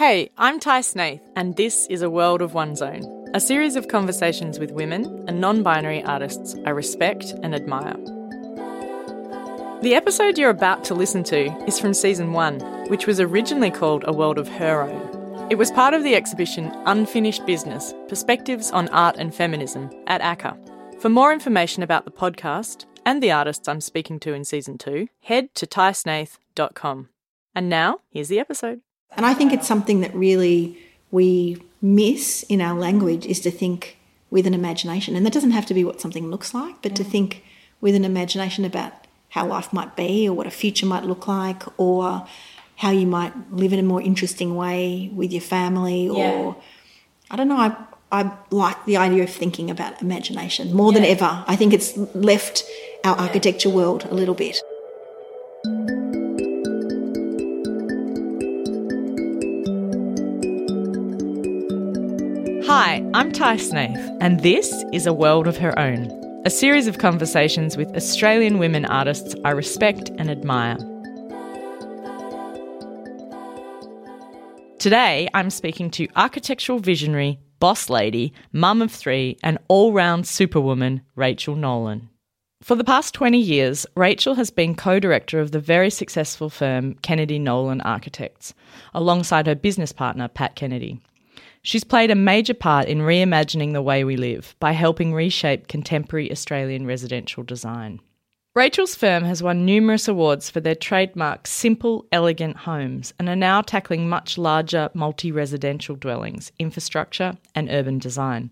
Hey, I'm Tai Snaith, and this is A World of One's Own, a series of conversations with women and non binary artists I respect and admire. The episode you're about to listen to is from season one, which was originally called A World of Her Own. It was part of the exhibition Unfinished Business Perspectives on Art and Feminism at ACCA. For more information about the podcast and the artists I'm speaking to in season two, head to taisnaith.com. And now, here's the episode. And I think it's something that really we miss in our language is to think with an imagination. And that doesn't have to be what something looks like, but to think with an imagination about how life might be or what a future might look like or how you might live in a more interesting way with your family or Yeah. I don't know, I I like the idea of thinking about imagination more than ever. I think it's left our architecture world a little bit. Hi, I'm Tai Snaith, and this is A World of Her Own, a series of conversations with Australian women artists I respect and admire. Today, I'm speaking to architectural visionary, boss lady, mum of three, and all round superwoman, Rachel Nolan. For the past 20 years, Rachel has been co director of the very successful firm Kennedy Nolan Architects, alongside her business partner, Pat Kennedy. She's played a major part in reimagining the way we live by helping reshape contemporary Australian residential design. Rachel's firm has won numerous awards for their trademark simple, elegant homes and are now tackling much larger multi residential dwellings, infrastructure, and urban design.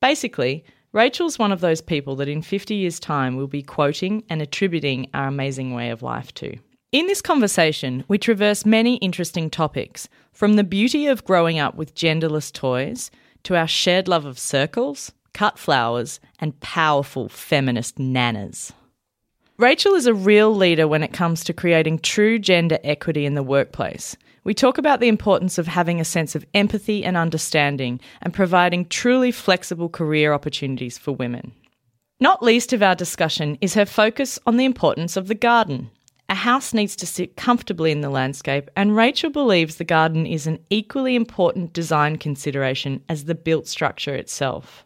Basically, Rachel's one of those people that in 50 years' time will be quoting and attributing our amazing way of life to. In this conversation, we traverse many interesting topics, from the beauty of growing up with genderless toys to our shared love of circles, cut flowers, and powerful feminist nanas. Rachel is a real leader when it comes to creating true gender equity in the workplace. We talk about the importance of having a sense of empathy and understanding and providing truly flexible career opportunities for women. Not least of our discussion is her focus on the importance of the garden. A house needs to sit comfortably in the landscape, and Rachel believes the garden is an equally important design consideration as the built structure itself.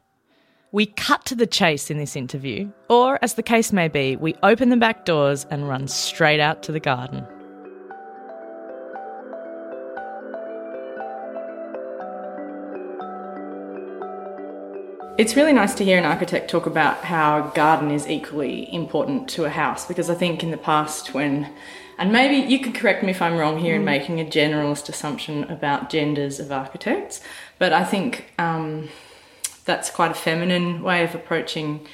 We cut to the chase in this interview, or as the case may be, we open the back doors and run straight out to the garden. It's really nice to hear an architect talk about how a garden is equally important to a house because I think in the past, when, and maybe you could correct me if I'm wrong here in making a generalist assumption about genders of architects, but I think um, that's quite a feminine way of approaching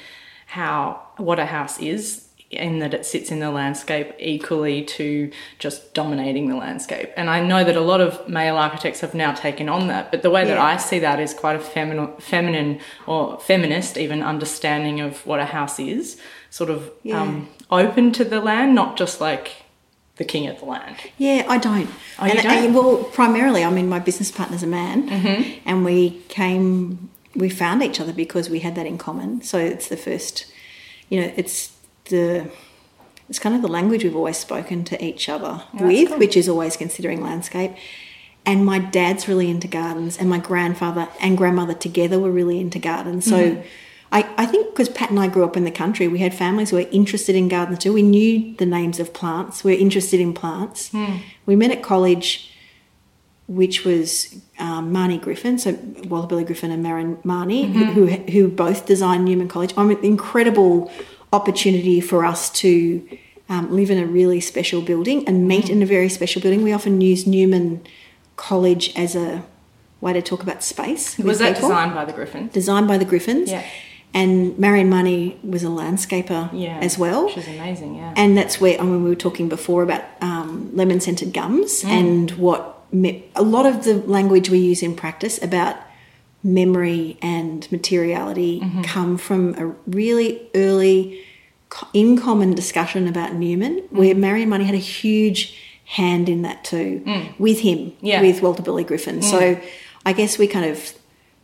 how what a house is in that it sits in the landscape equally to just dominating the landscape. And I know that a lot of male architects have now taken on that, but the way that I see that is quite a feminine, feminine or feminist even understanding of what a house is, sort of um, open to the land, not just like the king of the land. Yeah, I don't. Oh, and, don't? Mm-hmm. and- well, primarily, I mean, my business partner's a man, and we came, we found each other because we had that in common. So it's the first, you know, it's the, it's kind of the language we've always spoken to each other with, which is always considering landscape. And my dad's really into gardens, and my grandfather and grandmother together were really into gardens. So. Mm-hmm. I, I think because Pat and I grew up in the country, we had families who were interested in gardens too. We knew the names of plants. We were interested in plants. Hmm. We met at college, which was um, Mahony Griffin, so Walter Burley Griffin and Marion Mahony, who, mm-hmm. who who both designed Newman College. I mean, incredible opportunity for us to um, live in a really special building and meet in a very special building. We often use Newman College as a way to talk about space. Was that people designed by the Griffin? designed by the Griffins. Yeah. And Marion Mahony was a landscaper Yeah. as well. Which is amazing, yeah. And that's where, I mean, we were talking before about um, lemon scented gums and what a lot of the language we use in practice about memory and materiality mm-hmm. come from a really early, in common discussion about Newman, mm. where Marion Mahony had a huge hand in that too, mm. with him, Yeah. with Walter Burley Griffin. Mm. So I guess we kind of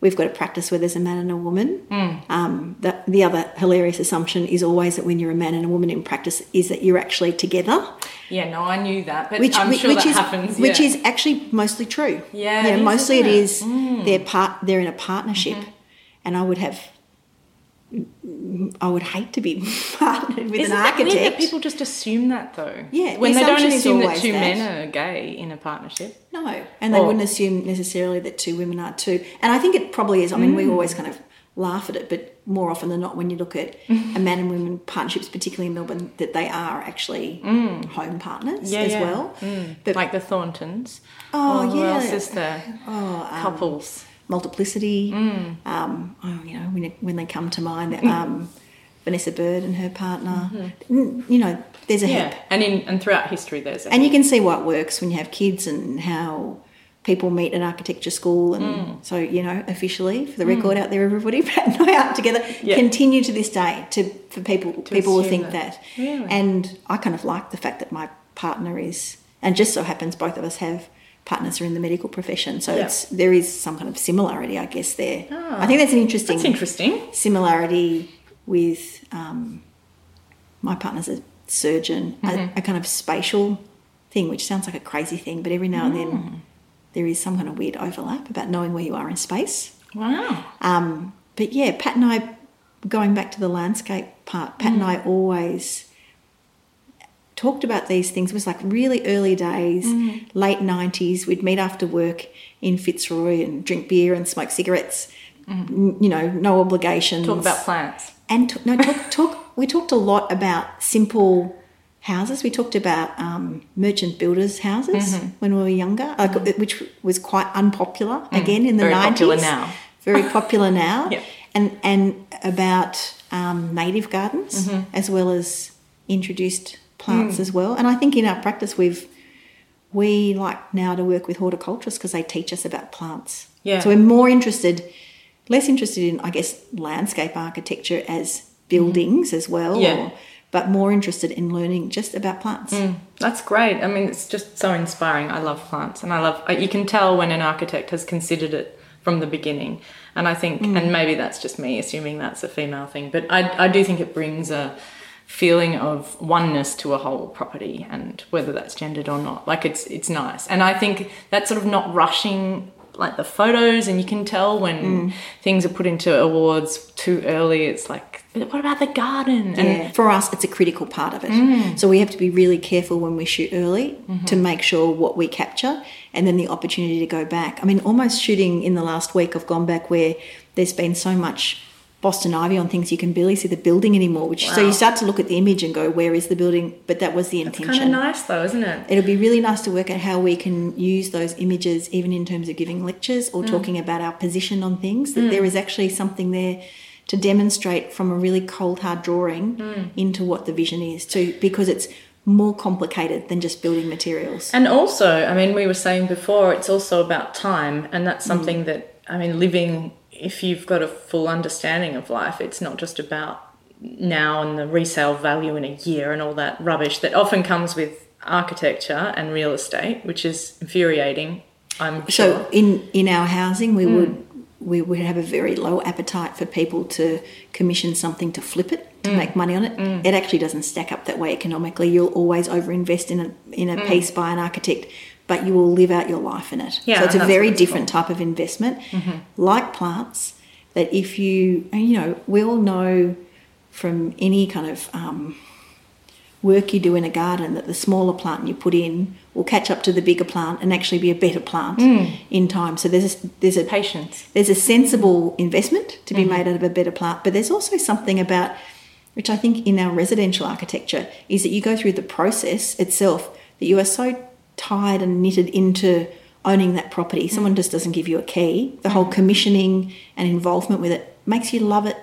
we've got a practice where there's a man and a woman. Mm. Um, the, the other hilarious assumption is always that when you're a man and a woman in practice, is that you're actually together. Yeah, no, I knew that, but Which, I'm sure which that is happens. which yeah. is actually mostly true. Yeah, you it know, is, mostly it it? Mm. they're part they're in a partnership, and I would have. I would hate to be partnered with Isn't an that weird that architect. people just assume that though? Yeah, the when they don't assume that two that. men are gay in a partnership. No, and they Or- wouldn't assume necessarily that two women are too. And I think it probably is. I mean, we Mm. always kind of laugh at it, but more often than not, when you look at a man and woman partnerships, particularly in Melbourne, that they are actually home partners Mm. Yeah, as yeah. well. But like the Thorntons. Oh, Or Who yeah. else is there? oh, um, Couples. Multiplicity. Mm. Um, oh, you know, when, when they come to mind, um, Vanessa Bird and her partner. Mm, You know, there's a Mm-hmm. Yeah, heap. and in and throughout history, there's a And you can see what works when you have kids and how people meet at architecture school. And Mm. so, you know, officially, for the record out there, everybody, Pat and I are together, Yeah. continue to this day to for people people will think that. that. Really? And I kind of like the fact that my partner is, and just so happens both of us have partners are in the medical profession. So Yeah. it's there is some kind of similarity, I guess, there. Ah. I think that's an interesting That's interesting. similarity with um, my partner's a surgeon, Mm-hmm. a, a kind of spatial thing, which sounds like a crazy thing, but every now and Mm. then there is some kind of weird overlap about knowing where you are in space. Wow. Um, but yeah, Pat and I, going back to the landscape part, Pat and I always talked about these things. It was like really early days, late 90s. We'd meet after work in Fitzroy and drink beer and smoke cigarettes. N- You know, no obligations Talk about plants. and t- no talk, talk we talked a lot about simple houses we talked about um, merchant builders houses Mm-hmm. when we were younger like, which was quite unpopular again in the Mm. Very 90s popular now. very popular now Yeah. and and about um, native gardens Mm-hmm. as well as introduced plants Mm. as well and i think in our practice we've we like now to work with horticulturists because they teach us about plants Yeah. so we're more interested less interested in, I guess, landscape architecture as mm-hmm. buildings as well, Yeah. or, but more interested in learning just about plants. Mm. That's great. I mean, it's just so inspiring. I love plants, and I love. You can tell when an architect has considered it from the beginning, and I think, and mm. maybe that's just me assuming that's a female thing, but I, I do think it brings a feeling of oneness to a whole property, and whether that's gendered or not, like it's it's nice, and I think that sort of not rushing. Like the photos, and you can tell when mm. things are put into awards too early. It's like, but what about the garden? And Yeah. For us, it's a critical part of it. Mm. So we have to be really careful when we shoot early mm-hmm. to make sure what we capture and then the opportunity to go back. I mean, almost shooting in the last week, I've gone back where there's been so much Boston ivy on things you can barely see the building anymore. Which so you start to look at the image and go, where is the building? But that was the intention. That's kind of nice though, isn't it? It'll be really nice to work out how we can use those images, even in terms of giving lectures or mm. talking about our position on things. That mm. there is actually something there to demonstrate from a really cold, hard drawing mm. into what the vision is, too, because it's more complicated than just building materials. And also, I mean, we were saying before, it's also about time, and that's something that I mean, living. If you've got a full understanding of life, it's not just about now and the resale value in a year and all that rubbish that often comes with architecture and real estate, which is infuriating. I'm sure. So in in our housing, we hmm. would we would have a very low appetite for people to commission something to flip it to hmm. make money on it. Hmm. It actually doesn't stack up that way economically. You'll always overinvest in a in a piece by an architect, but you will live out your life in it. Yeah, so it's a very different type of investment. Mm-hmm. Like plants, that if you you know we all know from any kind of um, work you do in a garden that the smaller plant you put in will catch up to the bigger plant and actually be a better plant mm. in time. So there's a, there's a Patience. there's a sensible investment to be mm-hmm. made out of a better plant, but there's also something about which I think in our residential architecture is that you go through the process itself that you are so tied and knitted into owning that property. Someone just doesn't give you a key. The whole mm. commissioning and involvement with it makes you love it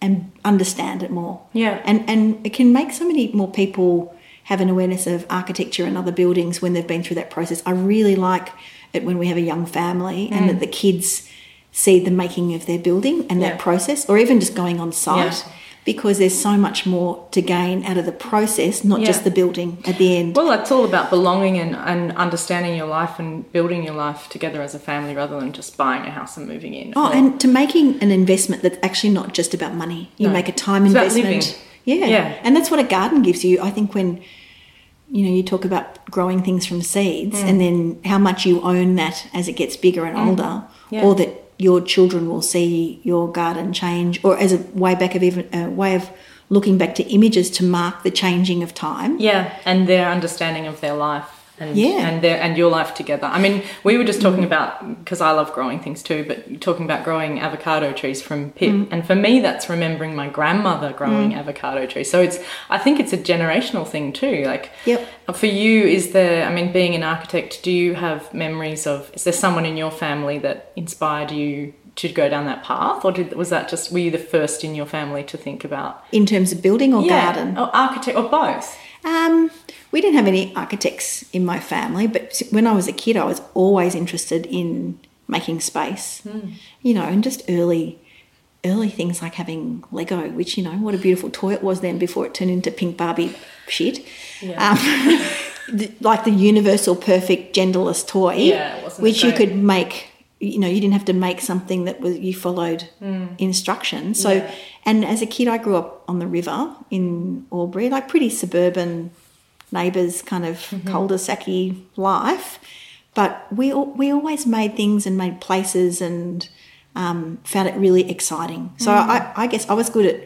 and understand it more. Yeah. And and it can make so many more people have an awareness of architecture and other buildings when they've been through that process. I really like it when we have a young family and that mm. the kids see the making of their building and Yeah. that process, or even just going on site. Yeah. Because there's so much more to gain out of the process, not just the building at the end. Well, it's all about belonging and, and understanding your life and building your life together as a family rather than just buying a house and moving in. Oh, Or- and to making an investment that's actually not just about money. You No. make a time It's investment. Yeah. Yeah. And that's what a garden gives you. I think when you know you talk about growing things from seeds Mm. and then how much you own that as it gets bigger and older Yeah. or that your children will see your garden change or as a way back of even a way of looking back to images to mark the changing of time. Yeah, and their understanding of their life and Yeah. and their and your life together. I mean, we were just talking mm. about because I love growing things too, but talking about growing avocado trees from pip, mm. and for me, that's remembering my grandmother growing mm. avocado trees. So it's I think it's a generational thing too. Like, Yep. Uh, for you, is there? I mean, being an architect, do you have memories of? Is there someone in your family that inspired you? To go down that path, or did, was that just were you the first in your family to think about In terms of building or garden? or architect, or both? Um, we didn't have any architects in my family, but when I was a kid, I was always interested in making space. You know, and just early, early things like having Lego, which you know, what a beautiful toy it was then before it turned into pink Barbie shit. Um, the- like the universal, perfect, genderless toy, Yeah, which you could make. You know, you didn't have to make something that was you followed instructions. So, Yeah. and as a kid, I grew up on the river in Albury, like pretty suburban neighbours, kind of Mm-hmm. cul-de-sac life. But we we always made things and made places and um, found it really exciting. So Mm. I, I guess I was good at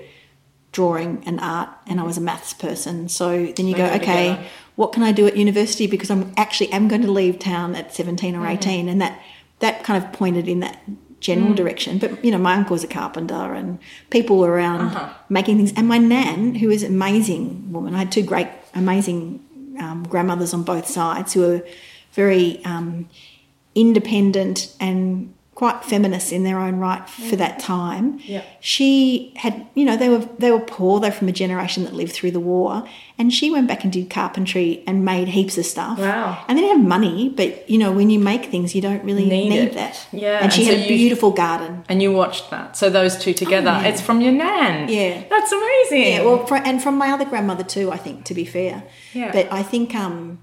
drawing and art, and I was a maths person. So then you They go, okay, together. what can I do at university? Because I'm actually am going to leave town at 17 Mm-hmm. or 18, and that that kind of pointed in that general direction. But you know, my uncle was a carpenter, and people were around Uh-huh. making things. And my nan, who is an amazing woman, I had two great, amazing um, grandmothers on both sides who were very um, independent and quite feminist in their own right for that time. Yeah. She had, you know, they were they were poor. They were from a generation that lived through the war, and she went back and did carpentry and made heaps of stuff. Wow. And they didn't have money, but you know, when you make things, you don't really Need need, that. Yeah, And she and so had a you- beautiful garden. And you watched that. So those two together. Oh, yeah. It's from your nan. Yeah. That's amazing. Yeah, well, fr and from my other grandmother too. I think, to be fair. Yeah. But I think, um,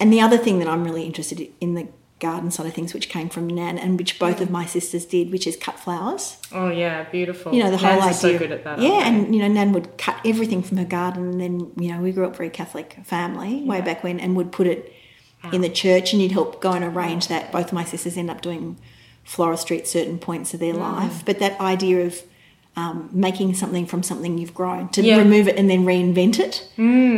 and the other thing that I'm really interested in the garden side of things, which came from Nan, and which both of my sisters did, which is cut flowers. Oh yeah, beautiful. You know, the whole Nans are idea. so good at that. Yeah, and you know, Nan would cut everything from her garden, and then you know, we grew up very Catholic family way back when, and would put it in the church, and you'd help go and arrange that. Both of my sisters end up doing floristry at certain points of Mm. their life, but that idea of um, making something from something you've grown to Yeah. remove it and then reinvent it,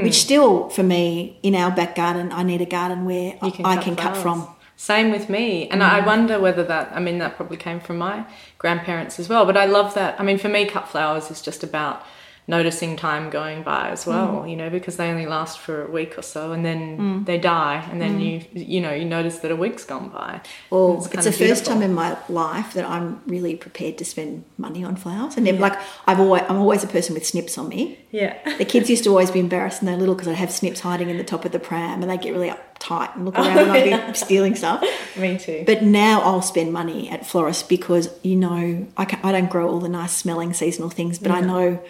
which still for me in our back garden, I need a garden where can I cut can cut from. Same with me. And I mm. wonder whether that, I mean, that probably came from my grandparents as well. But I love that. I mean, for me, cut flowers is just about noticing time going by as well, Mm. you know, because they only last for a week or so and then Mm. they die. And then you, you know, you notice that a week's gone by. Well, It's it's, the of first time in my life that I'm really prepared to spend money on flowers. And never, like I've always, I'm always a person with snips on me. Yeah. The kids used to always be embarrassed when they're little because I'd have snips hiding in the top of the pram, and they get really uptight and look around and I'd be stealing stuff. Me too. But now I'll spend money at florists because you know I, can, I don't grow all the nice smelling seasonal things, but I know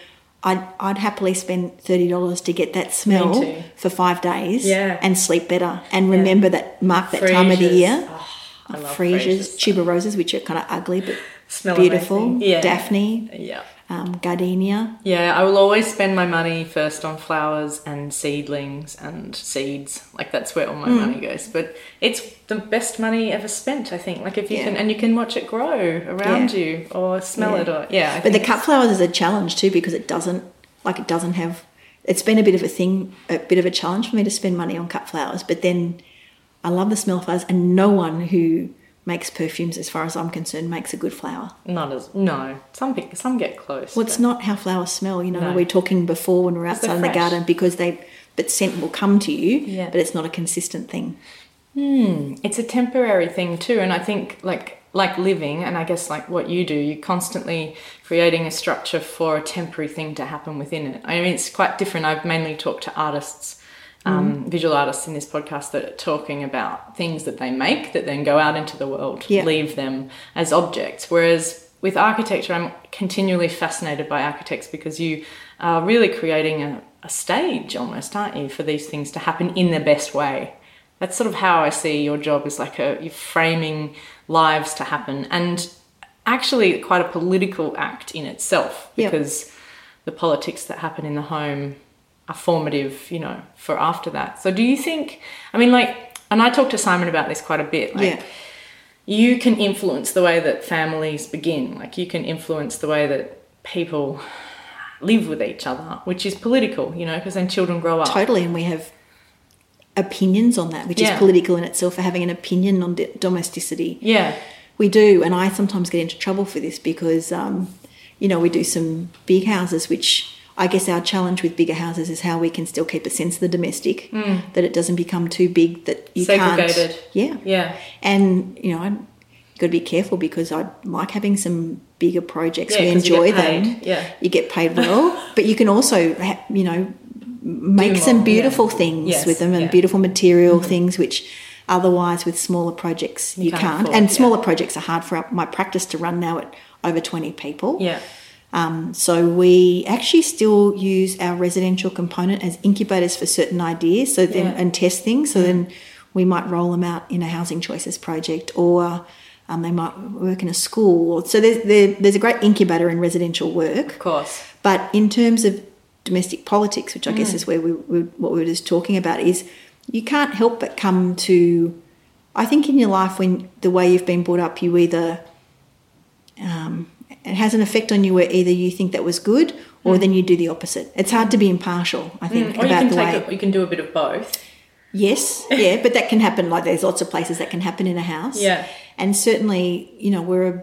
I'd, I'd happily spend thirty dollars to get that smell for five days Yeah. and sleep better and remember that mark that time of the year. Oh, I uh, love freesias, freesias. tuber roses, which are kind of ugly but Smell beautiful. Yeah. Daphne, Yeah. Um, gardenia. Yeah, I will always spend my money first on flowers and seedlings and seeds. Like that's where all my money goes. But it's the best money ever spent, I think. Like if you Yeah. can and you can watch it grow around Yeah. you or smell Yeah. it or yeah. I But the cut flowers is a challenge too because it doesn't like it doesn't have. It's been a bit of a thing, a bit of a challenge for me to spend money on cut flowers. But then I love the smell of flowers, and no one who makes perfumes, as far as I'm concerned, makes a good flower. not as no. Some some get close. Well, it's not how flowers smell. You know, No. We're talking before when we we're outside in the garden because they, but scent will come to you, Yeah. but it's not a consistent thing. Hmm. It's a temporary thing too and i think like like living and i guess like what you do you're constantly creating a structure for a temporary thing to happen within it i mean it's quite different i've mainly talked to artists um, visual artists in this podcast that are talking about things that they make that then go out into the world Yeah. leave them as objects whereas with architecture, I'm continually fascinated by architects because you are really creating a, a stage almost, aren't you, for these things to happen in the best way. That's sort of how I see your job is like a you're framing lives to happen and actually quite a political act in itself Yep. because the politics that happen in the home are formative, you know, for after that. So do you think I mean like and I talked to Simon about this quite a bit. Like Yeah. you can influence the way that families begin. Like you can influence the way that people live with each other, which is political, you know, because then children grow up. Totally, and we have opinions on that, which Yeah. is political in itself for having an opinion on d- domesticity. Yeah. We do, and I sometimes get into trouble for this because, um, you know, we do some big houses, which I guess our challenge with bigger houses is how we can still keep a sense of the domestic, that it doesn't become too big that you Segregated. can't. Yeah, Yeah. and you know, I got to be careful because I like having some bigger projects. Yeah, we you enjoy them. Yeah. you get paid well, but you can also, you know, make some beautiful yeah. things Yes, with them and yeah. Mm-hmm. beautiful material things which otherwise with smaller projects you, can't can't, afford, and smaller projects are hard for my practice to run now at over 20 people Yeah. Um, so we actually still use our residential component as incubators for certain ideas so then Yeah. and test things so then we might roll them out in a housing choices project or um, they might work in a school so there's, there, there's a great incubator in residential work Of course. but in terms of domestic politics, which I guess Mm. is where we, we what we were just talking about, is you can't help but come to. I think in your life, when the way you've been brought up, you either um, it has an effect on you where either you think that was good or then you do the opposite. It's hard to be impartial. I think Mm. Or you about can the way. a, you can do a bit of both. Yes, yeah, but that can happen. Like there's lots of places that can happen in a house. Yeah. and certainly, you know, we're a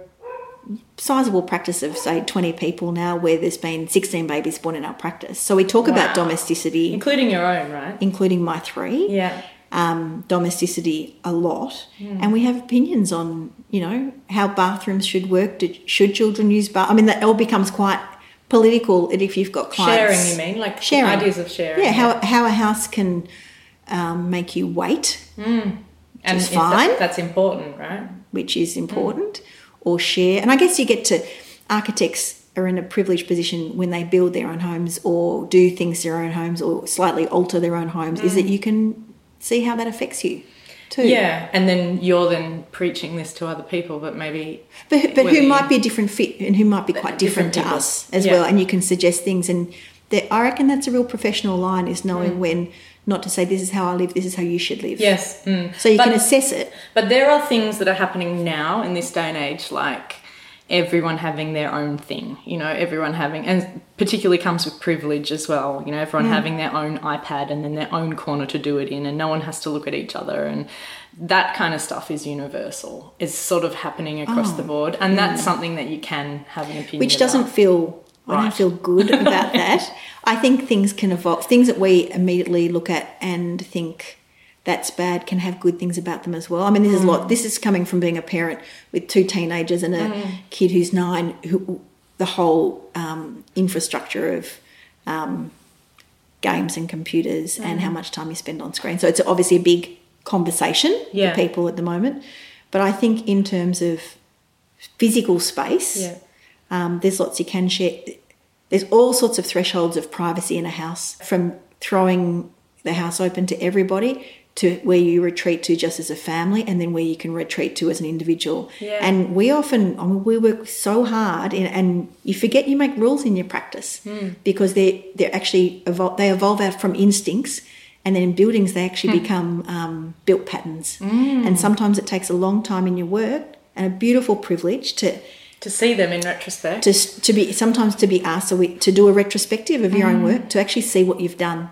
sizable practice of say 20 people now, where there's been 16 babies born in our practice. So we talk about domesticity, Including your own, right? including my three, Yeah. Um, domesticity a lot, Hmm. and we have opinions on you know how bathrooms should work. Did, should children use bath? I mean, that all becomes quite political if you've got clients. Sharing, you mean? Like Sharing. ideas of sharing. Yeah, how, how a house can um, make you wait, and is if that- that's important, right? which is important, or share. And I guess you get to architects are in a privileged position when they build their own homes or do things to their own homes or slightly alter their own homes, is that you can see how that affects you too. Yeah, and then you're then preaching this to other people, but maybe But, but who might be a different fit and who might be quite different, different to people. us as Yeah. well. And you can suggest things. And that, I reckon that's a real professional line is knowing Mm. when not to say, this is how I live, this is how you should live. yes. Mm. So you But- can assess it. But there are things that are happening now in this day and age, like everyone having their own thing, you know, everyone having, and particularly comes with privilege as well, you know, everyone mm. having their own iPad and then their own corner to do it in, and no one has to look at each other. And that kind of stuff is universal, is sort of happening across the oh. board. And that's mm. something that you can have an opinion which doesn't about. feel I don't feel good about that. I think things can evolve. Things that we immediately look at and think that's bad can have good things about them as well. I mean, this is a lot. This is coming from being a parent with two teenagers and a kid who's nine. Who the whole um, infrastructure of um, games and computers and how much time you spend on screen. So it's obviously a big conversation Yeah. for people at the moment. But I think in terms of physical space, Yeah. um, there's lots you can share. There's all sorts of thresholds of privacy in a house, from throwing the house open to everybody to where you retreat to just as a family, and then where you can retreat to as an individual. Yeah. And we often, I mean, we work so hard, in, and you forget you make rules in your practice because they they're actually evol- they evolve out from instincts. And then in buildings, they actually become um, built patterns. And sometimes it takes a long time in your work and a beautiful privilege to To see them in retrospect. to to be sometimes to be asked to do a retrospective of your Mm. own work to actually see what you've done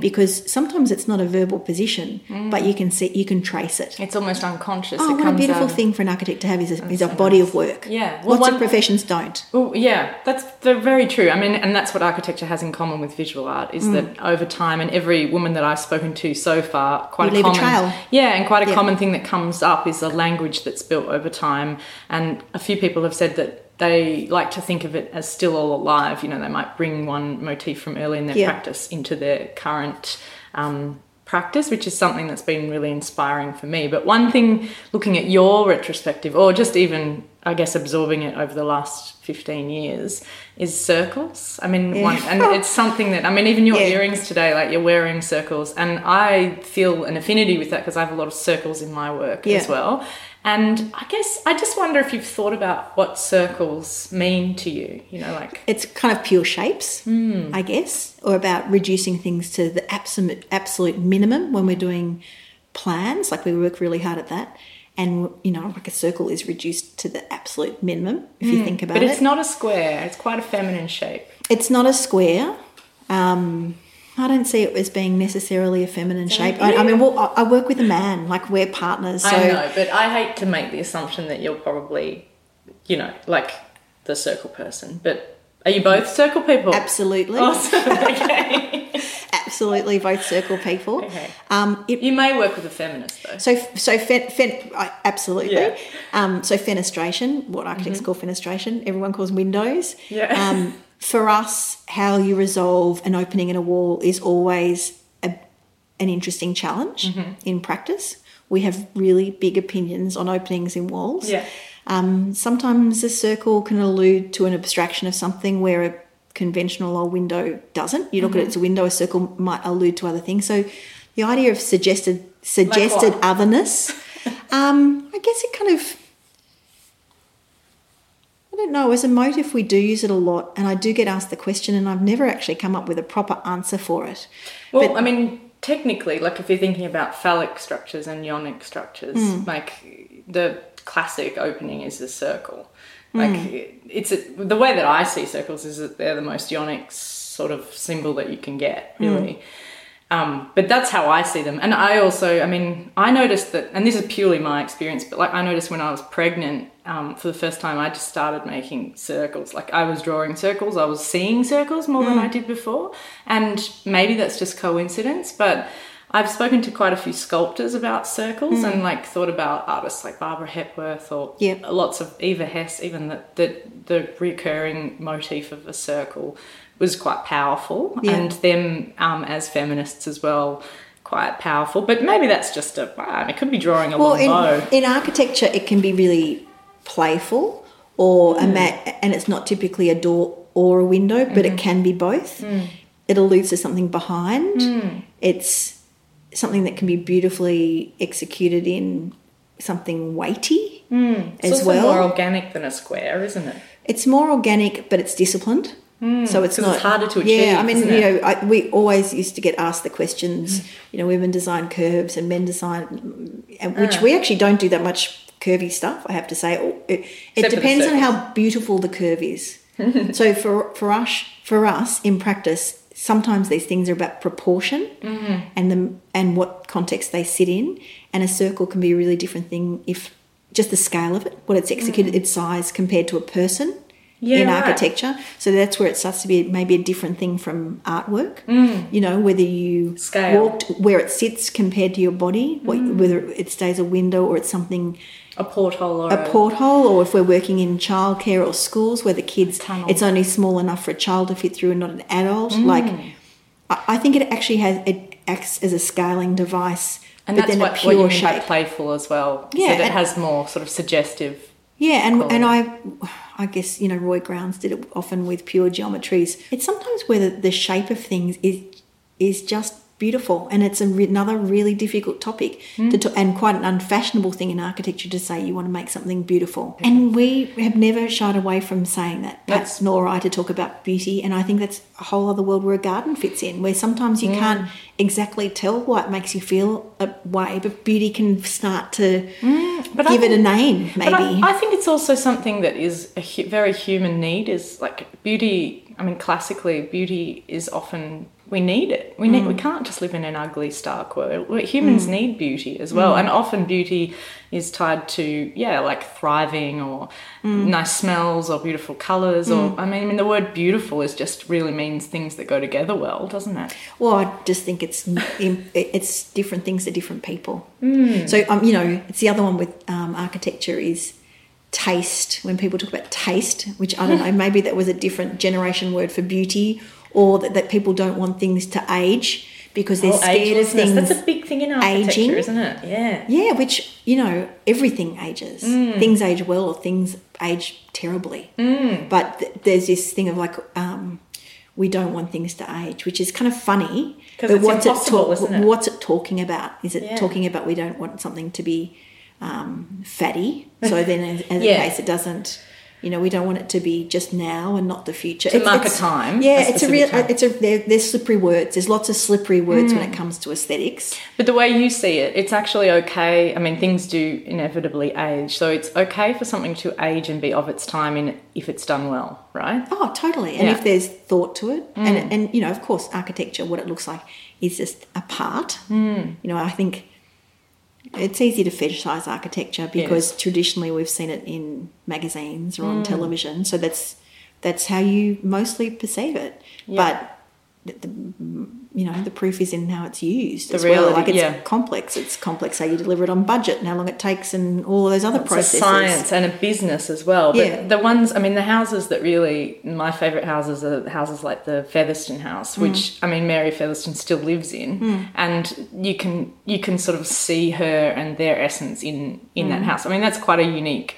because sometimes it's not a verbal position but you can see you can trace it it's almost unconscious. oh Mm. it what a beautiful out. thing for an architect to have is a, is a body of work Yeah. Well, lots one- of professions don't Well, yeah, that's very true. I mean, and that's what architecture has in common with visual art is that over time, and every woman that I've spoken to so far, quite You a leave a trail. yeah, and quite a Yeah. common thing that comes up is the language that's built over time. And a few people have said that they like to think of it as still all alive. You know, they might bring one motif from early in their Yeah. practice into their current um, practice, which is something that's been really inspiring for me. But one thing, looking at your retrospective, or just even, I guess, absorbing it over the last 15 years, is circles. I mean, Yeah. one, and it's something that, I mean, even your Yeah. earrings today, like you're wearing circles, and I feel an affinity with that because I have a lot of circles in my work as well. And I guess I just wonder if you've thought about what circles mean to you, you know, like. it's kind of pure shapes, Hmm. I guess, or about reducing things to the absolute absolute minimum when we're doing plans. Like we work really hard at that, and you know, like a circle is reduced to the absolute minimum if you think about it. But it. it's not a square, it's quite a feminine shape. It's not a square. Um, I don't see it as being necessarily a feminine shape. I, I mean, well, I I work with a man, like we're partners. So I know, but I hate to make the assumption that you're probably, you know, like the circle person. But are you both circle people? absolutely, Awesome. okay. absolutely, both circle people. Okay. Um, it, You may work with a feminist though. So, so fen, fen, absolutely. Yeah. Um, so fenestration, what architects call fenestration, everyone calls windows. Yeah. Um, for us, how you resolve an opening in a wall is always a, an interesting challenge in practice. We have really big opinions on openings in walls. Yeah. Um, sometimes a circle can allude to an abstraction of something where a conventional old window doesn't. You look at it as a window, a circle might allude to other things. So the idea of suggested suggested what? otherness, um, I guess it kind of I don't know, as a motive we do use it a lot and I do get asked the question and I've never actually come up with a proper answer for it. Well, But- I mean, technically, like if you're thinking about phallic structures and yonic structures, Hmm. like the classic opening is a circle. Hmm. Like it's a, the way that I see circles is that they're the most yonic sort of symbol that you can get, Hmm. really. Um, but that's how I see them. And I also, I mean, I noticed that, and this is purely my experience, but like I noticed when I was pregnant, um, for the first time, I just started making circles. Like I was drawing circles, I was seeing circles more than I did before. And maybe that's just coincidence, but I've spoken to quite a few sculptors about circles and like thought about artists like Barbara Hepworth or Yep. lots of Eva Hesse, even the, the, the recurring motif of a circle was quite powerful. Yeah. And them um, as feminists as well, quite powerful. But maybe that's just a, wow, it could be drawing a Well, long in, bow. in architecture, it can be really playful, or a mm. mat, and it's not typically a door or a window, but it mm. can be both. Mm. It alludes to something behind. It's something that can be beautifully executed in something weighty It's as well. more organic than a square, isn't it? It's more organic, but it's disciplined. so it's not it's harder to achieve. Yeah, I mean, you know, I, we always used to get asked the questions. You know, women design curves and men design, and which Uh. we actually don't do that much curvy stuff. I have to say, It- it, it Except for the depends on how beautiful the curve is. so for for us, for us in practice, sometimes these things are about proportion Mm-hmm. and the and what context they sit in, and a circle can be a really different thing if just the scale of it, what it's executed, its size compared to a person Mm. Yeah, in right. architecture. So that's where it starts to be maybe a different thing from artwork. You know, whether you Mm. Scale. Mm. walked where it sits compared to your body, what, whether it stays a window or it's something A porthole or a porthole, or if we're working in childcare or schools where the kids Tunnel. it's only small enough for a child to fit through and not an adult. Mm. Like, I, think it actually has it acts as a scaling device, And but that's then what, a what pure mean shape. playful as well. Yeah, So that and- has more sort of suggestive. Yeah, and quality. and I, I guess you know Roy Grounds did it often with pure geometries. It's sometimes where the, the shape of things is is just beautiful, and it's a re- another really difficult topic Hmm. to, and quite an unfashionable thing in architecture to say you want to make something beautiful. And we have never shied away from saying that. That's nor I to talk about beauty, and I think that's a whole other world where a garden fits in, where sometimes you can't exactly tell what makes you feel a way, but beauty can start to But I give it a name, maybe. I, I think it's also something that is a hu- very human need. Is like beauty. I mean, classically, beauty is often we need it. We need. We mm. can't just live in an ugly, stark world. Humans mm. need beauty as well, mm. and often beauty is tied to yeah, like thriving or nice smells or beautiful colors. Or I mean, I mean, the word beautiful is just really means things that go together well, doesn't it? Well, I just think it's it's different things to different people. So um, you know, it's the other one with um, architecture is taste. When people talk about taste, which I don't know, maybe that was a different generation word for beauty, or that, that people don't want things to age because they're Oh, scared of things. That's a big thing in architecture, aging. isn't it? Yeah. Yeah, which, you know, everything ages. Mm. Things age well or things age terribly. Mm. But th- there's this thing of like, um, we don't want things to age, which is kind of funny. But it's what's it, isn't it? What's it talking about? Is it Yeah. talking about we don't want something to be um, fatty? So then, as, as Yeah. a case, it doesn't. You know, we don't want it to be just now and not the future. To mark a time, Yeah, a it's a real. time. It's a. There, there's slippery words. There's lots of slippery words when Mm. it comes to aesthetics. But the way you see it, it's actually okay. I mean, things do inevitably age, so it's okay for something to age and be of its time in if it's done well, right? Oh, totally. And Yeah. Mm. if there's thought to it, and and you know, of course, architecture, what it looks like is just a part. Mm. You know, I think it's easy to fetishize architecture because traditionally we've seen it in magazines or on Mm. television, so that's that's how you mostly perceive it. But the, the, you know, the proof is in how it's used The as well. Like it's yeah. complex. It's complex how you deliver it on budget and how long it takes and all those other It's processes. a science and a business as well. But Yeah. the ones, I mean, the houses that really, my favourite houses are houses like the Featherston house, mm. which I mean, Mary Featherston still lives in, mm. and you can you can sort of see her and their essence in in that mm. house. I mean, that's quite a unique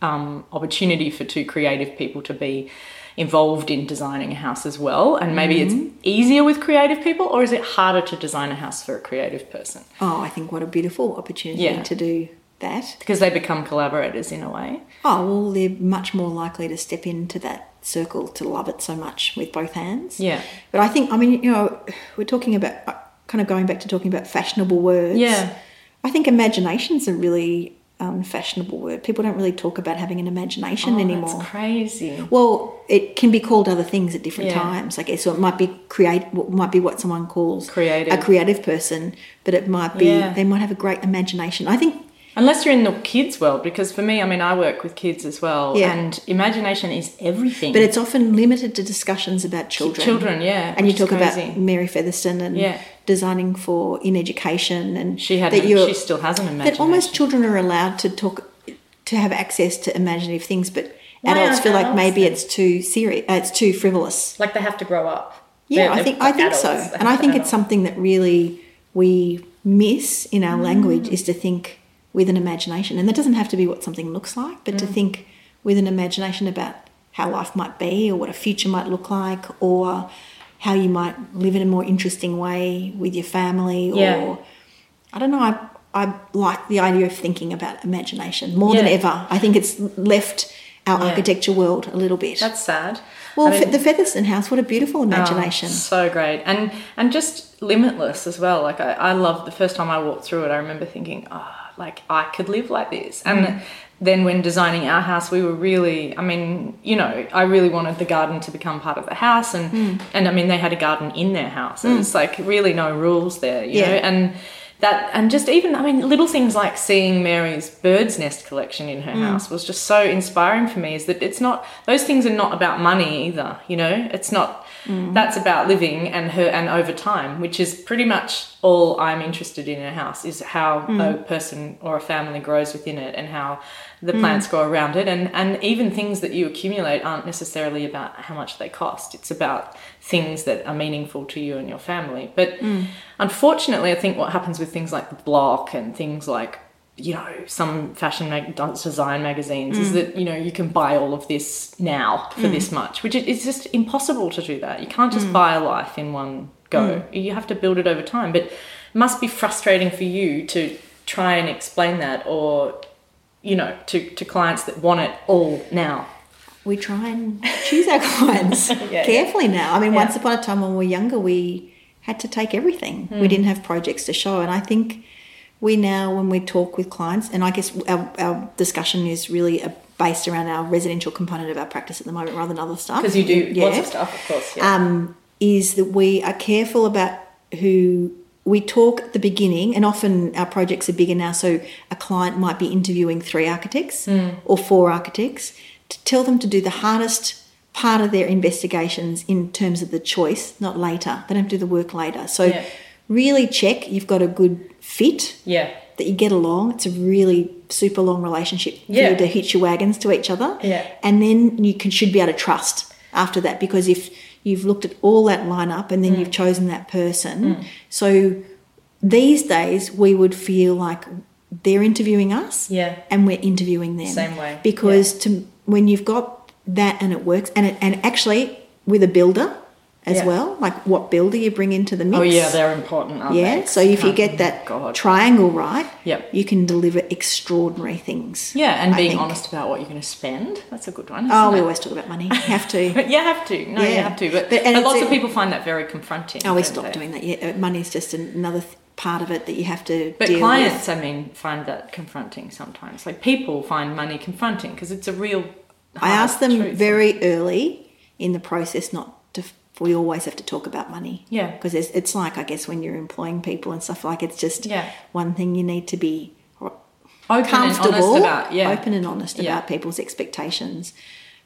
um, opportunity for two creative people to be involved in designing a house as well. And maybe it's easier with creative people, or is it harder to design a house for a creative person Oh, I think what a beautiful opportunity Yeah. to do that. because they become collaborators in a way? Oh, well, they're much more likely to step into that circle to love it so much with both hands. Yeah. But I think, I mean, you know, we're talking about uh, kind of going back to talking about fashionable words. Yeah. I think imagination's a really Um, unfashionable word. People don't really talk about having an imagination Oh, anymore. That's crazy. Well, it can be called other things at different Yeah. times. I guess so. It might be create. Might be what someone calls Creative. a creative person, but it might be Yeah. they might have a great imagination. I think Unless you're in the kids' world, because for me, I mean, I work with kids as well, Yeah. and imagination is everything. But it's often limited to discussions about children. children, yeah. And you talk about. Mary Featherston and Yeah. Designing for in education and She had, that you're- she still has an imagination. that almost children are allowed to talk to have access to imaginative things, but Why adults feel like maybe then? it's too serious, uh, it's too frivolous. like they have to grow up. Yeah, They're- I think I think adults. so, and I think it's something that really we miss in our Mm. language is to think with an imagination, and that doesn't have to be what something looks like, but Mm. to think with an imagination about how life might be, or what a future might look like, or how you might live in a more interesting way with your family, or Yeah. I don't know. I I like the idea of thinking about imagination more than ever. I think it's left our Yeah. architecture world a little bit. That's sad. well, I mean- the Featherston House, what a beautiful imagination. Oh, so great, and and just limitless as well. Like I, I love the first time I walked through it. I remember thinking, oh, like I could live like this. And Mm. Then when designing our house, we were really, I mean, you know, I really wanted the garden to become part of the house, and Mm. and I mean they had a garden in their house. And It's like really no rules there, you Yeah. know, and. That and just even I mean little things like seeing Mary's bird's nest collection in her Mm. house was just so inspiring for me. Is that it's not those things are not about money either. You know, it's not Mm. that's about living and her and over time, which is pretty much all I'm interested in in a house is how Mm. a person or a family grows within it and how the Mm. plants grow around it and and even things that you accumulate aren't necessarily about how much they cost. It's about things that are meaningful to you and your family. But Mm. unfortunately, I think what happens with things like the block and things like you know some fashion mag- design magazines Mm. is that you know you can buy all of this now for this much which it's just impossible to do that you can't Mm. just buy a life in one go you have to build it over time but it must be frustrating for you to try and explain that or you know to, to clients that want it all now we try and choose our clients yeah. carefully now. I mean, Yeah. once upon a time when we were younger, we had to take everything. Hmm. We didn't have projects to show, and I think we now, when we talk with clients, and I guess our, our discussion is really uh, based around our residential component of our practice at the moment, rather than other stuff. because you do Yeah. lots of stuff of course yeah. um, is that we are careful about who we talk at the beginning, and often our projects are bigger now, so a client might be interviewing three architects hmm. or four architects to tell them to do the hardest part of their investigations in terms of the choice, not later. They don't do the work later. So Yeah. really check you've got a good fit yeah that you get along. It's a really super long relationship for Yeah. you to hitch your wagons to each other. Yeah. And then you can should be able to trust after that because if you've looked at all that lineup and then Mm. you've chosen that person. So these days we would feel like they're interviewing us Yeah. and we're interviewing them. Same way, Because to when you've got that and it works and it, and actually with a builder as Yeah. well, like what builder you bring into the mix. Oh yeah, they're important. Aren't Yeah, they? so if you get that God. triangle right, Yep. you can deliver extraordinary things. Yeah, and I being think. honest about what you're going to spend. That's a good one. Oh, we it? always talk about money. You have to. But you have to. No, you have to. But, But- and but lots a- of people find that very confronting. Oh, we stopped doing that. Yeah, uh, money's just another th- part of it that you have to But deal clients, with. I mean, find that confronting sometimes. Like people find money confronting because it's a real. I ask them very early in the process not to. We always have to talk about money. Yeah. because it's, it's like I guess when you're employing people and stuff like it's just Yeah. one thing you need to be open and comfortable, honest about. Yeah, open and honest Yeah. about people's expectations.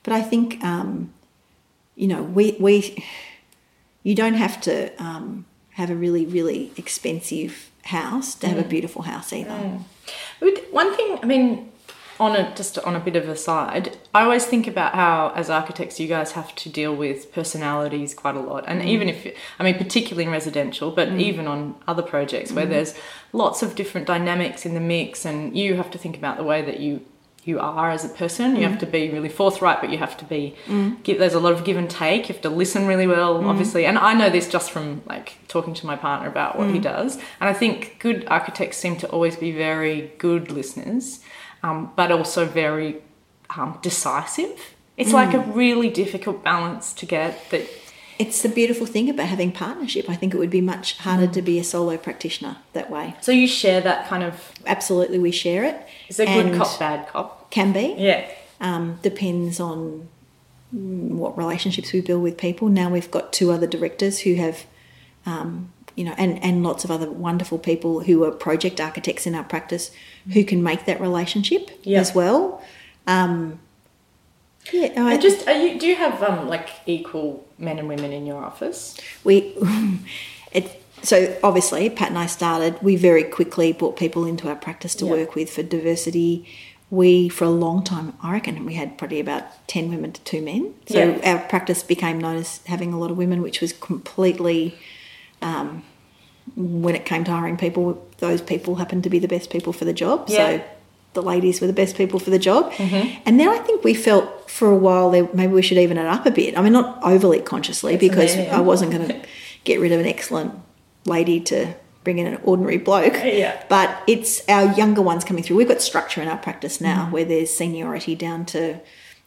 But I think, um, you know, we we you don't have to um, have a really really expensive house to have Mm. a beautiful house either. Would- One thing, I mean, on a just on a bit of a side, I always think about how, as architects, you guys have to deal with personalities quite a lot, and even mm. if, I mean, particularly in residential, but mm. even on other projects where mm. there's lots of different dynamics in the mix, and you have to think about the way that you you are as a person. You have to be really forthright, but you have to be. Give, there's a lot of give and take. You have to listen really well, obviously, and I know this just from like talking to my partner about what he does, and I think good architects seem to always be very good listeners um, but also very um, decisive. It's like a really difficult balance to get. That It's the beautiful thing about having partnership. I think it would be much harder to be a solo practitioner that way. so you share that kind of. Absolutely, we share it. it. Is there good cop, bad cop? Can be. Yeah. Um, depends on mm, what relationships we build with people. Now we've got two other directors who have, um, you know, and, and lots of other wonderful people who are project architects in our practice who can make that relationship Yeah. as well. Um, yeah, I, just are you, do you have um, like equal men and women in your office? we it so obviously pat and i started we very quickly brought people into our practice to Yeah. work with for diversity we for a long time i reckon we had probably about 10 women to 2 men so Yeah. our practice became known as having a lot of women which was completely um, when it came to hiring people those people happened to be the best people for the job Yeah. so the ladies were the best people for the job. And then I think we felt for a while that maybe we should even it up a bit. I mean, not overly consciously That's because amazing. I wasn't going to get rid of an excellent lady to bring in an ordinary bloke. Yeah. But it's our younger ones coming through. We've got structure in our practice now Mm-hmm. where there's seniority down to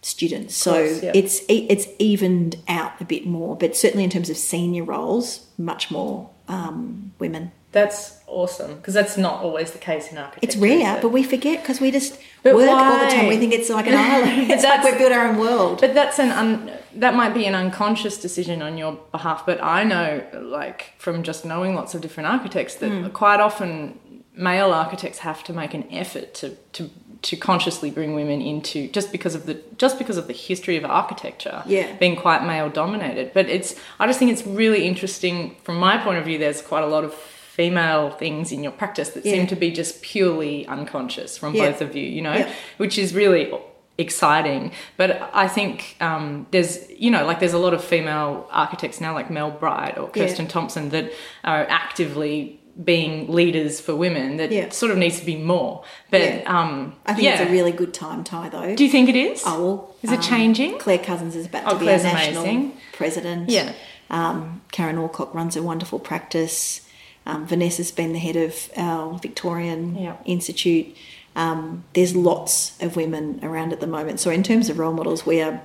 students. So yeah. it's it's evened out a bit more, but certainly in terms of senior roles, much more um, women. That's awesome because that's not always the case in architecture. It's rare, but we forget because we just But work all the time. We think it's like an island. It's like we build our own world. But that's an un, that might be an unconscious decision on your behalf. But I know, like from just knowing lots of different architects, that Hmm. quite often male architects have to make an effort to to to consciously bring women into just because of the just because of the history of architecture Yeah. being quite male dominated. But it's I just think it's really interesting from my point of view. There's quite a lot of female things in your practice that Yeah. seem to be just purely unconscious from Yeah. both of you. You know, Yeah. which is really exciting. But I think um, there's, you know, like there's a lot of female architects now, like Mel Bright or Yeah. Kirsten Thompson, that are actively being leaders for women. That Yeah. sort of needs to be more. But Yeah. um, I think yeah. it's a really good time Tai, though. Do you think it is? oh, well, Is it um, changing? Claire Cousins is about Oh, to be Claire's our national amazing. president. Yeah. Um, Karen Alcock runs a wonderful practice. Um, Vanessa's been the head of our Victorian. Institute. Um, there's lots of women around at the moment. So in terms of role models, we are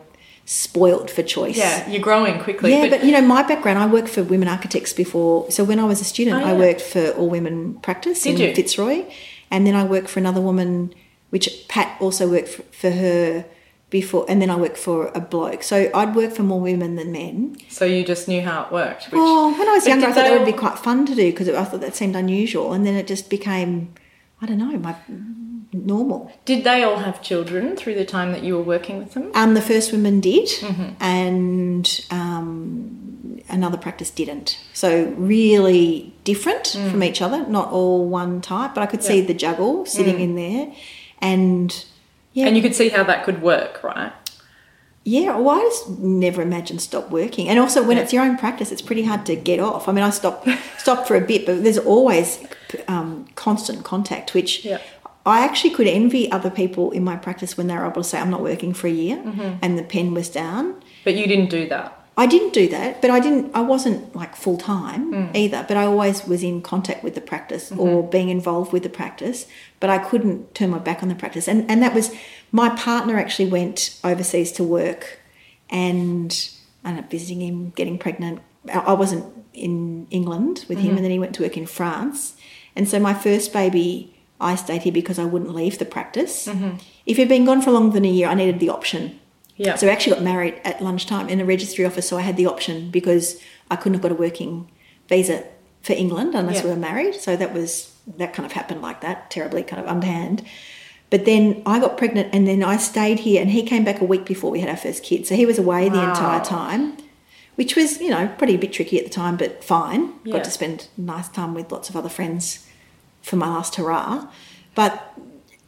spoilt for choice. Yeah, you're growing quickly. Yeah, but, you know, my background, I worked for women architects before. So when I was a student, Oh, I worked for all women practice Did in you? Fitzroy. And then I worked for another woman, which Pat also worked for, for her before. And then I worked for a bloke. So I'd worked for more women than men. so you just knew how it worked. Which, Well, when I was but younger, I thought they that would be quite fun to do because I thought that seemed unusual. And then it just became, I don't know, my normal. Did they all have children through the time that you were working with them? Um, the first women did, Mm-hmm. and um, another practice didn't. So really different Mm. from each other, not all one type. But I could see the juggle sitting in there, and yeah, Mm. And you could see how that could work, right? Yeah, well, I just never imagined stop working. And also, when it's your own practice, it's pretty hard to get off. I mean, I stopped stopped for a bit, but there's always um, constant contact, which Yeah. I actually could envy other people in my practice when they were able to say, "I'm not working for a year," Mm-hmm. and the pen was down. But you didn't do that. I didn't do that, but I didn't. I wasn't like full time Mm. either. But I always was in contact with the practice or Mm-hmm. being involved with the practice. But I couldn't turn my back on the practice, and and that was my partner actually went overseas to work, and I ended up visiting him, getting pregnant. I I wasn't in England with Mm-hmm. him, and then he went to work in France, and so my first baby. I stayed here because I wouldn't leave the practice. Mm-hmm. If he'd been gone for longer than a year, I needed the option Yeah. so I actually got married at lunchtime in a registry office, so I had the option because I couldn't have got a working visa for England unless Yeah. we were married. So that was that kind of happened like that, terribly kind of underhand. But then I got pregnant and then I stayed here and he came back a week before we had our first kid. So he was away the entire time. Which was, you know, pretty a bit tricky at the time, but fine. Yeah. Got to spend nice time with lots of other friends for my last hurrah. But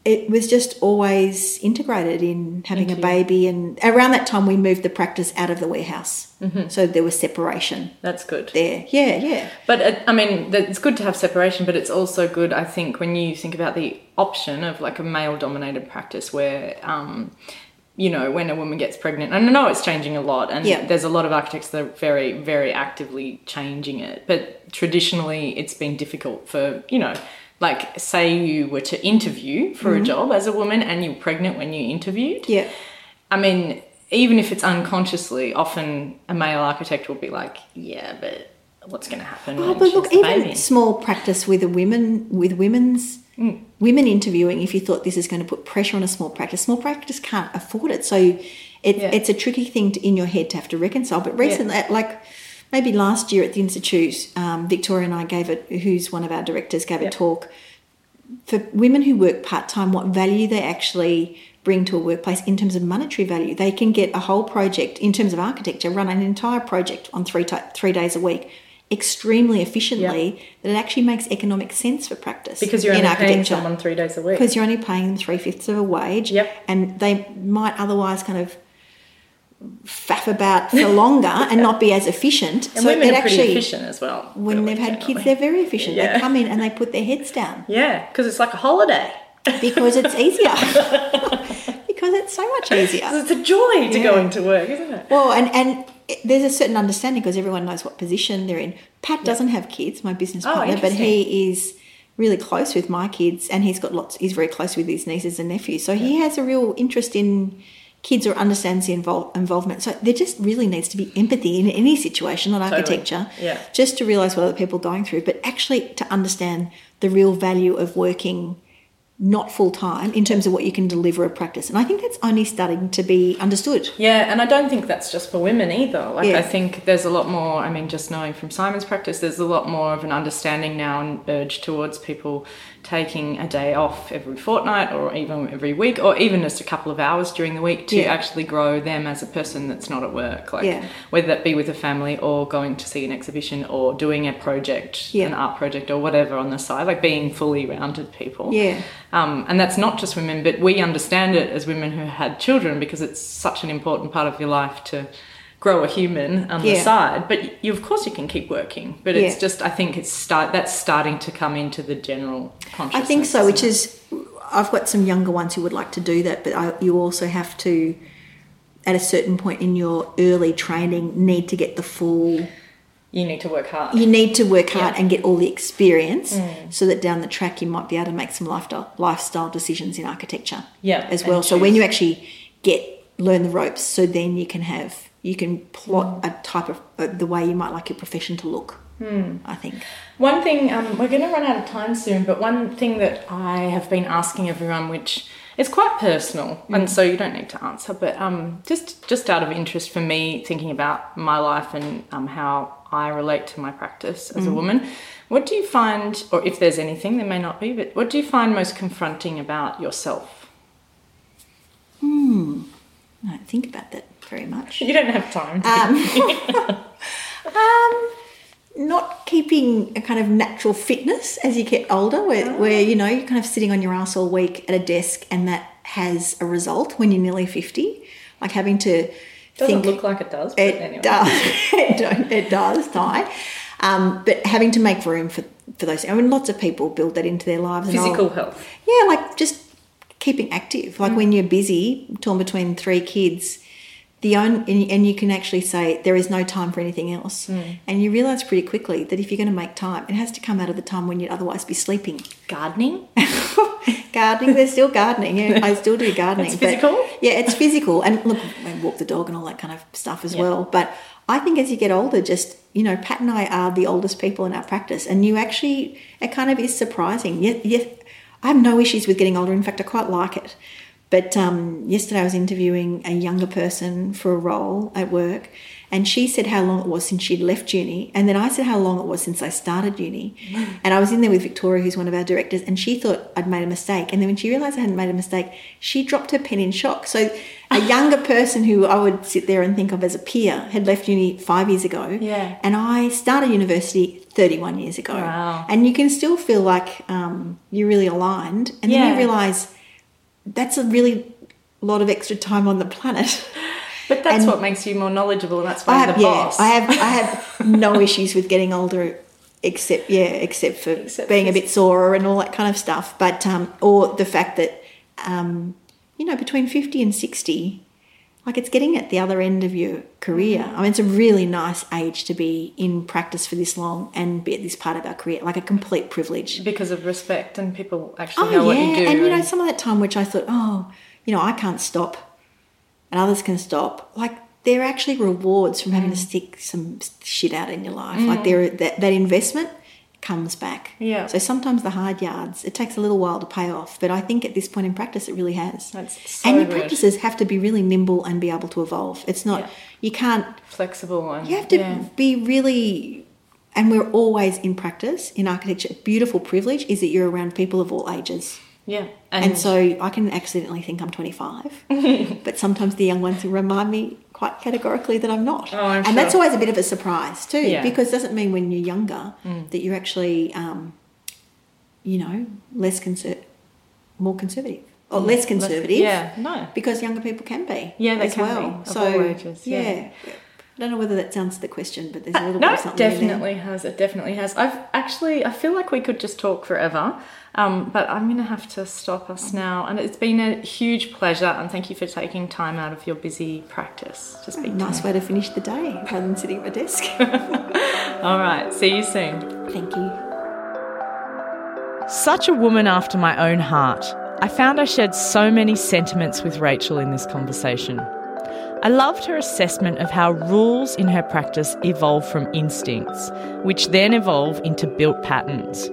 it was just always integrated in having a baby and around that time we moved the practice out of the warehouse so there was separation That's good. there yeah yeah But uh, I mean, it's good to have separation, but it's also good, I think, when you think about the option of like a male dominated practice where, um, you know, when a woman gets pregnant, and I know it's changing a lot, and Yeah. there's a lot of architects that are very, very actively changing it. But traditionally, it's been difficult for, you know, like say you were to interview for a mm-hmm. job as a woman and you were pregnant when you interviewed. yeah I mean, even if it's unconsciously, often a male architect will be like, "Yeah, but what's going to happen?" oh but look even baby?" small practice with a women with women's mm. women interviewing if you thought this is going to put pressure on a small practice small practice can't afford it so it, Yeah. it's a tricky thing to, in your head to have to reconcile but recently like maybe last year at the institute um, victoria and i gave it who's one of our directors gave Yeah. a talk for women who work part time, what value they actually bring to a workplace in terms of monetary value. They can get a whole project in terms of architecture, run an entire project on three three days a week, extremely efficiently. That it actually makes economic sense for practice because you're in only paying someone three days a week. because you're only paying them three fifths of a wage, Yep. and they might otherwise kind of faff about for longer and not be as efficient. And women it are pretty efficient as well. when they've had generally. kids, they're very efficient. Yeah. They come in and they put their heads down yeah, because it's like a holiday. because it's easier. because it's so much easier. It's a joy to Yeah. go into work, isn't it? Well, and and there's a certain understanding because everyone knows what position they're in. Pat doesn't have kids, my business Oh, partner, but he is really close with my kids, and he's got lots. He's very close with his nieces and nephews, so he has a real interest in kids or understands the invol- involvement. So there just really needs to be empathy in any situation, not Totally. architecture, Yeah. just to realise what other people are going through, but actually to understand the real value of working not full time in terms of what you can deliver a practice. And I think that's only starting to be understood. Yeah, and I don't think that's just for women either. Like, Yeah. I think there's a lot more, I mean, just knowing from Simon's practice, there's a lot more of an understanding now and urge towards people taking a day off every fortnight or even every week or even just a couple of hours during the week to Yeah. actually grow them as a person that's not at work. Like, Yeah. whether that be with a family or going to see an exhibition or doing a project, an art project or whatever on the side, like being fully rounded people. Yeah. Um, and that's not just women, but we understand it as women who had children because it's such an important part of your life to grow a human on the side. But you, of course, you can keep working. But it's Yeah. just, I think it's start that's starting to come into the general I think so, which is, I've got some younger ones who would like to do that, but I, you also have to, at a certain point in your early training, need to get the full. You need to work hard. You need to work hard Yeah. Mm. and get all the experience, so that down the track you might be able to make some lifestyle lifestyle decisions in architecture. Yeah, as well. So when you actually get learn the ropes, so then you can have you can plot Mm. a type of uh, the way you might like your profession to look. Hmm. I think. One thing, um, we're going to run out of time soon, but one thing that I have been asking everyone, which is quite personal, and so you don't need to answer, but um, just just out of interest for me, thinking about my life and um, how I relate to my practice as a woman, what do you find, or if there's anything, there may not be, but what do you find most confronting about yourself? Hmm. I don't think about that very much. You don't have time. To Um, um, not keeping a kind of natural fitness as you get older, where, where you know you're kind of sitting on your ass all week at a desk, and that has a result when you're nearly fifty. like having to Doesn't look like it does, but it anyway. does. it, it does, Di. Um, but having to make room for for those. I mean, lots of people build that into their lives. and Physical health. yeah, like just keeping active. Mm. Like when you're busy, torn between three kids, the own and, and you can actually say there is no time for anything else, Mm. and you realise pretty quickly that if you're going to make time, it has to come out of the time when you'd otherwise be sleeping. Gardening. gardening, there's still gardening. Yeah, I still do gardening. It's but- physical? yeah, it's physical, and look, I walk the dog and all that kind of stuff as Yeah. well. But I think as you get older, just you know, Pat and I are the oldest people in our practice, and you actually, it kind of is surprising. Yeah, yeah, I have no issues with getting older. In fact, I quite like it. But um, yesterday I was interviewing a younger person for a role at work, and she said how long it was since she'd left uni, and then I said how long it was since I started uni. And I was in there with Victoria, who's one of our directors, and she thought I'd made a mistake. And then when she realised I hadn't made a mistake, she dropped her pen in shock. So a younger person who I would sit there and think of as a peer had left uni five years ago, Yeah. and I started university 31 years ago. Wow. And you can still feel like um, you're really aligned, and then Yeah. you realise that's a really lot of extra time on the planet. But that's And- what makes you more knowledgeable, and that's I why have, you're the yeah, boss. I have, I have no issues with getting older, except yeah, except for Except being a bit sorer and all that kind of stuff. But um, or the fact that um, you know between fifty and sixty, like it's getting at the other end of your career. Mm-hmm. I mean, it's a really nice age to be in practice for this long and be at this part of our career, like a complete privilege. because of respect and people actually Oh know what yeah, you do. and you know some of that time which I thought, oh, you know, I can't stop, and others can stop. Like there are actually rewards from Mm. having to stick some shit out in your life. Like there, that that investment comes back. Yeah. So sometimes the hard yards, it takes a little while to pay off, but I think at this point in practice, it really has. That's so and your good. practices have to be really nimble and be able to evolve. It's not Yeah. you can't flexible one. you have to yeah. be really, and we're always in practice in architecture. Beautiful privilege is that you're around people of all ages. yeah. And, so I can accidentally think I'm 25, but sometimes the young ones remind me quite categorically that I'm not. Oh, I'm and that's always a bit of a surprise too, Yeah. Mm. because it doesn't mean when you're younger that you're actually, um, you know, less conser- more conservative or less conservative. yeah, no. Because younger people can be. Yeah, they as can well. be, of so all ages, yeah. I don't know whether that sounds the question, but there's a little bit No, of it something in there. definitely has. It definitely has. I've actually, I feel like we could just talk forever, um, but I'm going to have to stop us now. And it's been a huge pleasure, and thank you for taking time out of your busy practice to speak Nice to way to finish the day rather than sitting at my desk. All right, see you soon. Thank you. Such a woman after my own heart. I found I shared so many sentiments with Rachel in this conversation. I loved her assessment of how rules in her practice evolve from instincts, which then evolve into built patterns.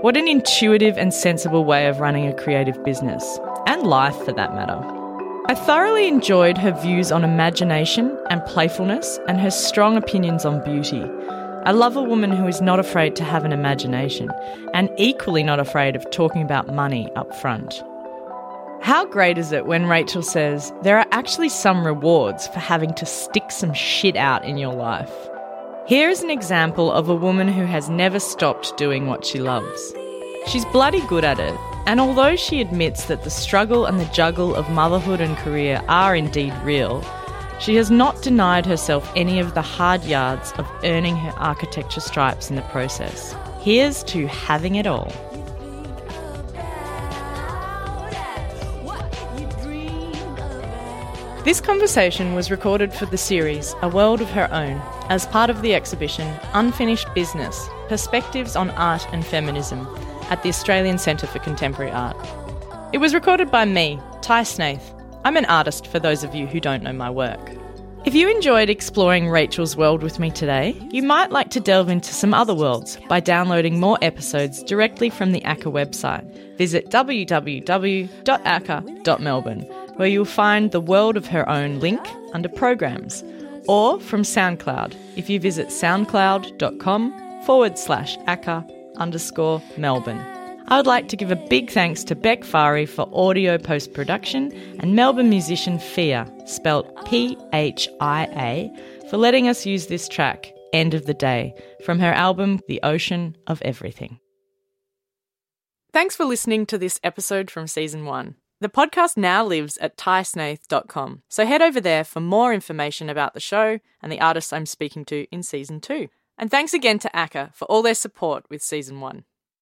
What an intuitive and sensible way of running a creative business, and life for that matter. I thoroughly enjoyed her views on imagination and playfulness and her strong opinions on beauty. I love a woman who is not afraid to have an imagination and equally not afraid of talking about money up front. How great is it when Rachel says there are actually some rewards for having to stick some shit out in your life? Here is an example of a woman who has never stopped doing what she loves. She's bloody good at it, and although she admits that the struggle and the juggle of motherhood and career are indeed real, she has not denied herself any of the hard yards of earning her architecture stripes in the process. Here's to having it all. This conversation was recorded for the series A World of Her Own as part of the exhibition Unfinished Business Perspectives on Art and Feminism at the Australian Centre for Contemporary Art. It was recorded by me, Tai Snaith. I'm an artist for those of you who don't know my work. If you enjoyed exploring Rachel's world with me today, you might like to delve into some other worlds by downloading more episodes directly from the ACCA website. Visit www.acca.melbourne, where you'll find the World of Her Own link under Programs, or from SoundCloud if you visit soundcloud.com forward slash ACCA underscore Melbourne. I would like to give a big thanks to Bec Fary for audio post production and Melbourne musician Phia, spelt P H I A, for letting us use this track, End of the Day, from her album The Ocean of Everything. Thanks for listening to this episode from season one. The podcast now lives at taisnaith.com, so head over there for more information about the show and the artists I'm speaking to in season two. And thanks again to ACCA for all their support with season one.